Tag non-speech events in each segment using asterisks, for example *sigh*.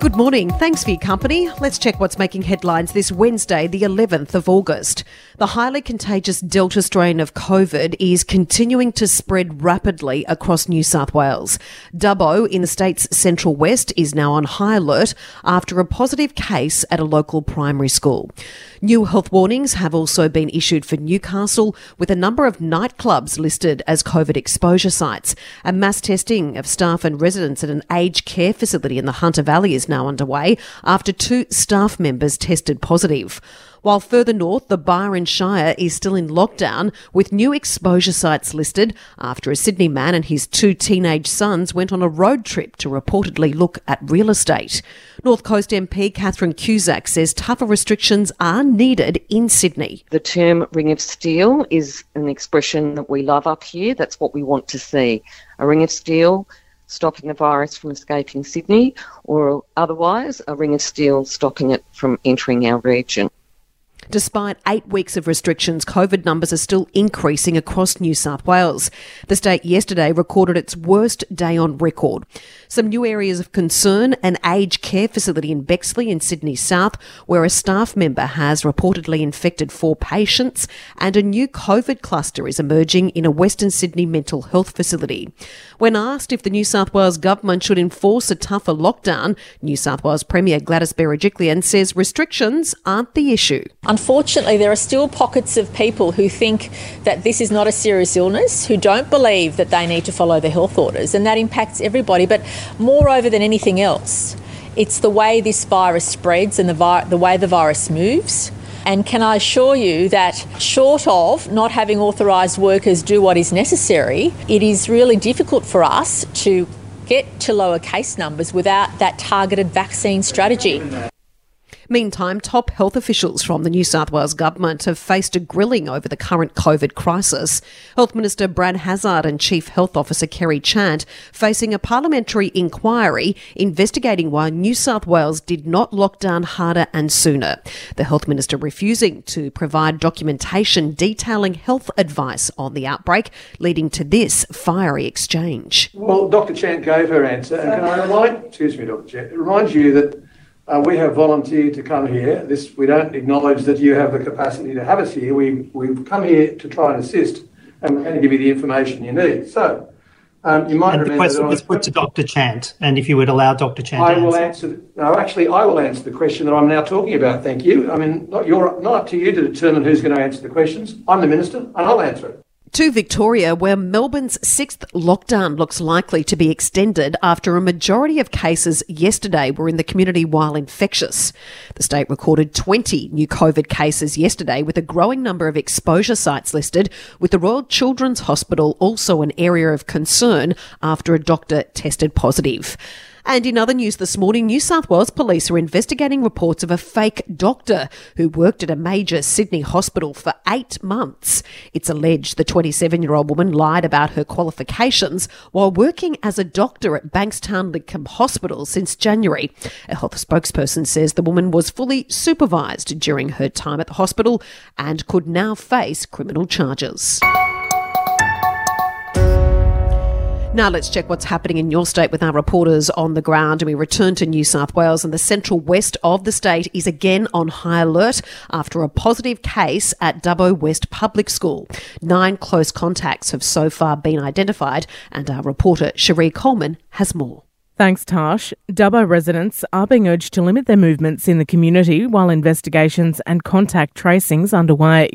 Good morning. Thanks for your company. Let's check what's making headlines this Wednesday, the 11th of August. The highly contagious Delta strain of COVID is continuing to spread rapidly across New South Wales. Dubbo in the state's central west is now on high alert after a positive case at a local primary school. New health warnings have also been issued for Newcastle, with a number of nightclubs listed as COVID exposure sites. And mass testing of staff and residents at an aged care facility in the Hunter Valley is now underway after two staff members tested positive. While further north, the Byron Shire is still in lockdown with new exposure sites listed after a Sydney man and his two teenage sons went on a road trip to reportedly look at real estate. North Coast MP Catherine Cusack says tougher restrictions are needed in Sydney. The term ring of steel is an expression that we love up here. That's what we want to see. A ring of steel stopping the virus from escaping Sydney, or otherwise a ring of steel stopping it from entering our region. Despite eight weeks of restrictions, COVID numbers are still increasing across New South Wales. The state yesterday recorded its worst day on record. Some new areas of concern an aged care facility in Bexley in Sydney South, where a staff member has reportedly infected four patients, and a new COVID cluster is emerging in a Western Sydney mental health facility. When asked if the New South Wales government should enforce a tougher lockdown, New South Wales Premier Gladys Berejiklian says restrictions aren't the issue. Unfortunately, there are still pockets of people who think that this is not a serious illness, who don't believe that they need to follow the health orders, and that impacts everybody. But moreover than anything else, it's the way this virus spreads and the, vi- the way the virus moves. And can I assure you that, short of not having authorised workers do what is necessary, it is really difficult for us to get to lower case numbers without that targeted vaccine strategy. Meantime, top health officials from the New South Wales government have faced a grilling over the current COVID crisis. Health Minister Brad Hazzard and Chief Health Officer Kerry Chant facing a parliamentary inquiry investigating why New South Wales did not lock down harder and sooner. The Health Minister refusing to provide documentation detailing health advice on the outbreak, leading to this fiery exchange. Well, Dr. Chant gave her answer, and can I remind, excuse me, Dr. Chant, remind you that we have volunteered to come here. This we don't acknowledge that you have the capacity to have us here. We we've come here to try and assist, and we're going to give you the information you need. So. Um, you might and the question was put to Dr. Chant, and if you would allow Dr. Chant I will answer. answer. No, actually, I will answer the question that I'm now talking about. Thank you. I mean, not your, not up to you to determine who's going to answer the questions. I'm the minister, and I'll answer it. To Victoria, where Melbourne's sixth lockdown looks likely to be extended after a majority of cases yesterday were in the community while infectious. The state recorded 20 new COVID cases yesterday, with a growing number of exposure sites listed, with the Royal Children's Hospital also an area of concern after a doctor tested positive. And in other news this morning, New South Wales police are investigating reports of a fake doctor who worked at a major Sydney hospital for eight months. It's alleged the 27 year old woman lied about her qualifications while working as a doctor at Bankstown Lidcombe Hospital since January. A health spokesperson says the woman was fully supervised during her time at the hospital and could now face criminal charges. Now let's check what's happening in your state with our reporters on the ground. And we return to New South Wales and the central west of the state is again on high alert after a positive case at Dubbo West Public School. Nine close contacts have so far been identified and our reporter Cherie Coleman has more. Thanks, Tash. Dubbo residents are being urged to limit their movements in the community while investigations and contact tracings underway.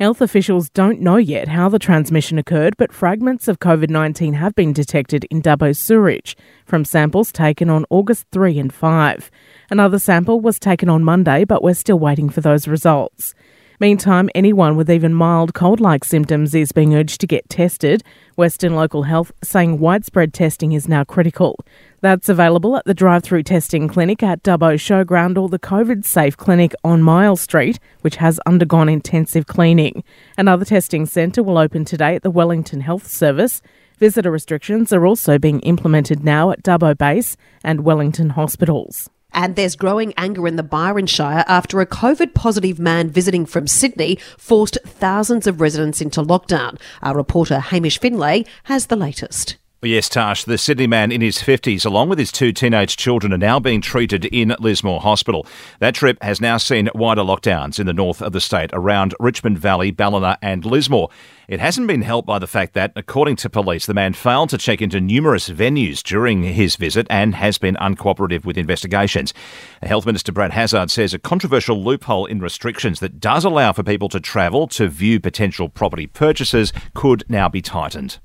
Health officials don't know yet how the transmission occurred, but fragments of COVID 19 have been detected in Dubbo sewage from samples taken on August 3 and 5. Another sample was taken on Monday, but we're still waiting for those results. Meantime, anyone with even mild cold like symptoms is being urged to get tested. Western Local Health saying widespread testing is now critical. That's available at the drive through testing clinic at Dubbo Showground or the COVID Safe Clinic on Myall Street, which has undergone intensive cleaning. Another testing centre will open today at the Wellington Health Service. Visitor restrictions are also being implemented now at Dubbo Base and Wellington hospitals. And there's growing anger in the Byron Shire after a COVID positive man visiting from Sydney forced thousands of residents into lockdown. Our reporter Hamish Finlay has the latest. Yes, Tash, the Sydney man in his 50s, along with his two teenage children, are now being treated in Lismore Hospital. That trip has now seen wider lockdowns in the north of the state around Richmond Valley, Ballina, and Lismore. It hasn't been helped by the fact that, according to police, the man failed to check into numerous venues during his visit and has been uncooperative with investigations. Health Minister Brad Hazzard says a controversial loophole in restrictions that does allow for people to travel to view potential property purchases could now be tightened.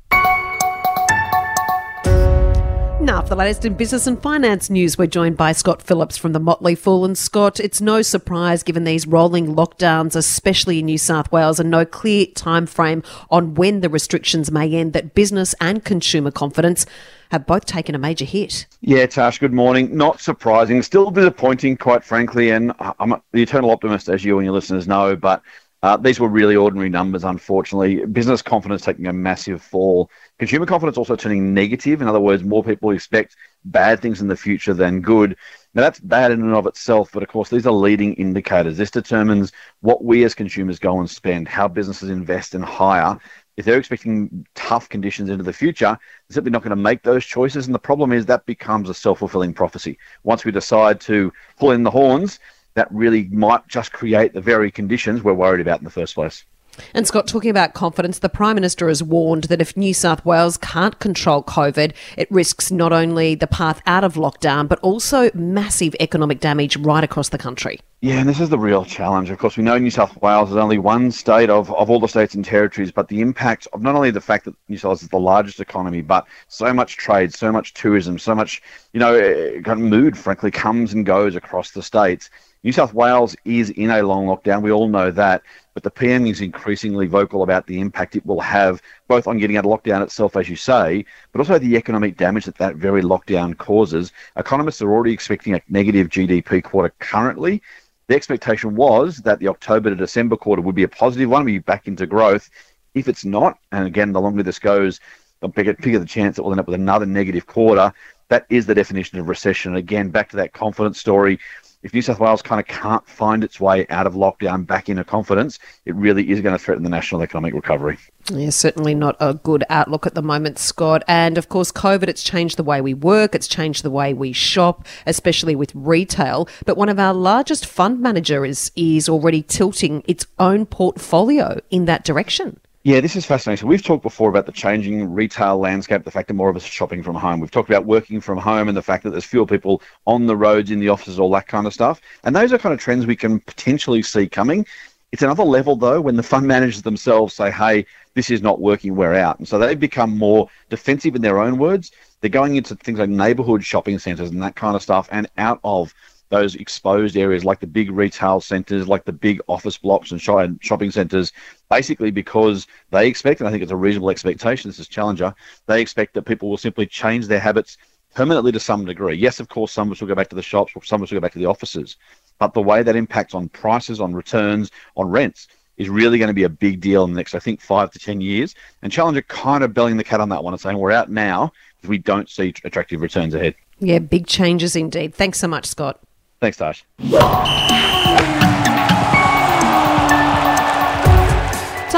Now, for the latest in business and finance news, we're joined by Scott Phillips from the Motley Fool. And Scott, it's no surprise given these rolling lockdowns, especially in New South Wales, and no clear time frame on when the restrictions may end, that business and consumer confidence have both taken a major hit. Yeah, Tash, good morning. Not surprising, still disappointing, quite frankly. And I'm the eternal optimist, as you and your listeners know, but uh, these were really ordinary numbers, unfortunately. Business confidence taking a massive fall. Consumer confidence also turning negative. In other words, more people expect bad things in the future than good. Now, that's bad in and of itself, but of course, these are leading indicators. This determines what we as consumers go and spend, how businesses invest and hire. If they're expecting tough conditions into the future, they're simply not going to make those choices. And the problem is that becomes a self fulfilling prophecy. Once we decide to pull in the horns, that really might just create the very conditions we're worried about in the first place. And Scott, talking about confidence, the Prime Minister has warned that if New South Wales can't control COVID, it risks not only the path out of lockdown, but also massive economic damage right across the country. Yeah, and this is the real challenge. Of course, we know New South Wales is only one state of, of all the states and territories, but the impact of not only the fact that New South Wales is the largest economy, but so much trade, so much tourism, so much, you know, eh, kind of mood, frankly, comes and goes across the states New South Wales is in a long lockdown. We all know that. But the PM is increasingly vocal about the impact it will have, both on getting out of lockdown itself, as you say, but also the economic damage that that very lockdown causes. Economists are already expecting a negative GDP quarter currently. The expectation was that the October to December quarter would be a positive one, be back into growth. If it's not, and again, the longer this goes, the bigger, bigger the chance that we'll end up with another negative quarter. That is the definition of recession. And Again, back to that confidence story if New South Wales kind of can't find its way out of lockdown back into confidence, it really is going to threaten the national economic recovery. Yeah, certainly not a good outlook at the moment, Scott. And of course, COVID, it's changed the way we work, it's changed the way we shop, especially with retail. But one of our largest fund managers is already tilting its own portfolio in that direction. Yeah, this is fascinating. So we've talked before about the changing retail landscape, the fact that more of us are shopping from home. We've talked about working from home and the fact that there's fewer people on the roads, in the offices, all that kind of stuff. And those are kind of trends we can potentially see coming. It's another level though when the fund *laughs* managers themselves say, "Hey, this is not working. We're out," and so they've become more defensive in their own words. They're going into things like neighbourhood shopping centres and that kind of stuff, and out of those exposed areas like the big retail centres, like the big office blocks and shopping centres, basically because they expect, and I think it's a reasonable expectation, this is Challenger, they expect that people will simply change their habits permanently to some degree. Yes, of course, some of us will go back to the shops, some of us will go back to the offices, but the way that impacts on prices, on returns, on rents, is really going to be a big deal in the next, I think, five to 10 years. And Challenger kind of belling the cat on that one and saying we're out now because we don't see attractive returns ahead. Yeah, big changes indeed. Thanks so much, Scott. Thanks, Tosh.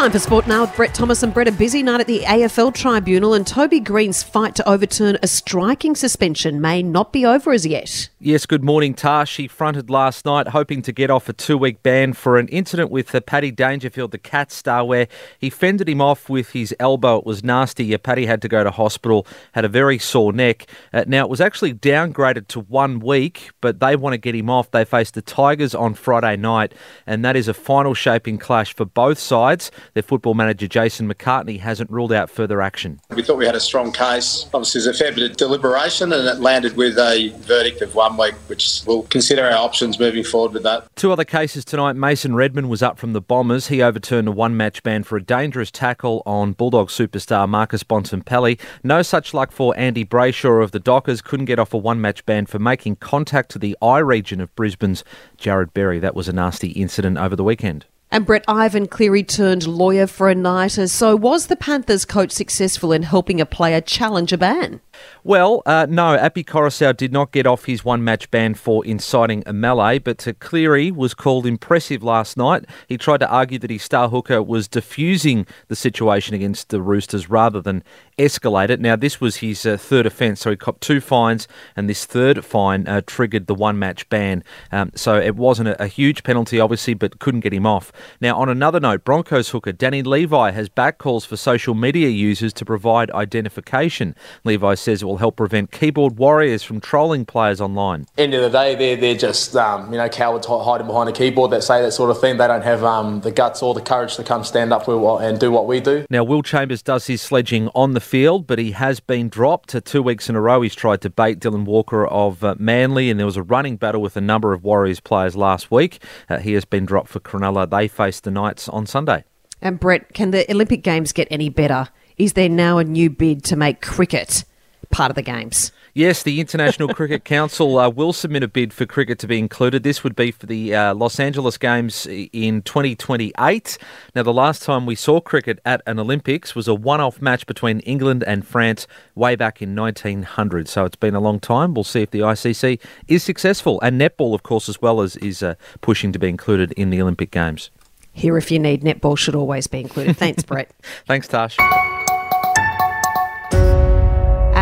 Time for sport now with Brett Thomas and Brett. A busy night at the AFL Tribunal, and Toby Greene's fight to overturn a striking suspension may not be over as yet. Yes, good morning, Tash. He fronted last night, hoping to get off a two week ban for an incident with the Paddy Dangerfield, the cat star, where he fended him off with his elbow. It was nasty. Paddy had to go to hospital, had a very sore neck. Uh, now, it was actually downgraded to one week, but they want to get him off. They face the Tigers on Friday night, and that is a final shaping clash for both sides. Their football manager Jason McCartney hasn't ruled out further action. We thought we had a strong case. Obviously, there's a fair bit of deliberation, and it landed with a verdict of one week, which we'll consider our options moving forward with that. Two other cases tonight. Mason Redman was up from the Bombers. He overturned a one match ban for a dangerous tackle on Bulldog superstar Marcus Bontempelli. No such luck for Andy Brayshaw of the Dockers. Couldn't get off a one match ban for making contact to the eye region of Brisbane's Jarrod Berry. That was a nasty incident over the weekend. And Brett Ivan Cleary turned lawyer for a night. So, was the Panthers coach successful in helping a player challenge a ban? Well, uh, no, Api Koroisau did not get off his one match ban for inciting a melee, but uh, Cleary was called impressive last night. He tried to argue that his star hooker was diffusing the situation against the Roosters rather than escalate it. Now, this was his uh, third offence, so he copped two fines, and this third fine uh, triggered the one match ban. Um, so it wasn't a, a huge penalty, obviously, but couldn't get him off. Now, on another note, Broncos hooker Danny Levi has back calls for social media users to provide identification. Levi says it will help prevent keyboard warriors from trolling players online. End of the day, they're, they're just um, you know cowards hiding behind a keyboard that say that sort of thing. They don't have um, the guts or the courage to come stand up and do what we do. Now, Will Chambers does his sledging on the field, but he has been dropped. Two weeks in a row, he's tried to bait Dylan Walker of uh, Manly, and there was a running battle with a number of Warriors players last week. Uh, he has been dropped for Cronulla. They face the Knights on Sunday. And Brett, can the Olympic Games get any better? Is there now a new bid to make cricket part of the games? Yes, the International Cricket *laughs* Council uh, will submit a bid for cricket to be included. This would be for the uh, Los Angeles Games in 2028. Now, the last time we saw cricket at an Olympics was a one off match between England and France way back in 1900. So it's been a long time. We'll see if the ICC is successful. And netball, of course, as well as is uh, pushing to be included in the Olympic Games. Here, if you need, netball should always be included. Thanks, Brett. *laughs* Thanks, Tash.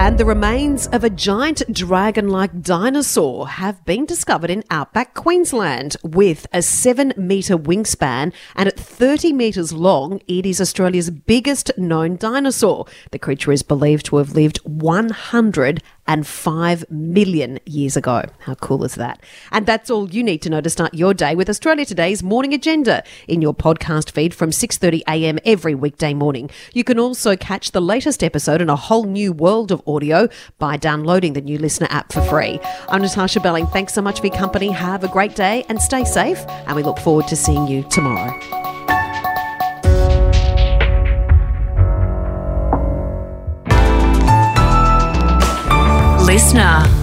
And the remains of a giant dragon like dinosaur have been discovered in outback Queensland with a seven metre wingspan and at 30 metres long, it is Australia's biggest known dinosaur. The creature is believed to have lived 100 and 5 million years ago. How cool is that? And that's all you need to know to start your day with Australia Today's Morning Agenda in your podcast feed from 6:30 a.m. every weekday morning. You can also catch the latest episode in a whole new world of audio by downloading the new listener app for free. I'm Natasha Belling. Thanks so much for your company. Have a great day and stay safe, and we look forward to seeing you tomorrow. Listener.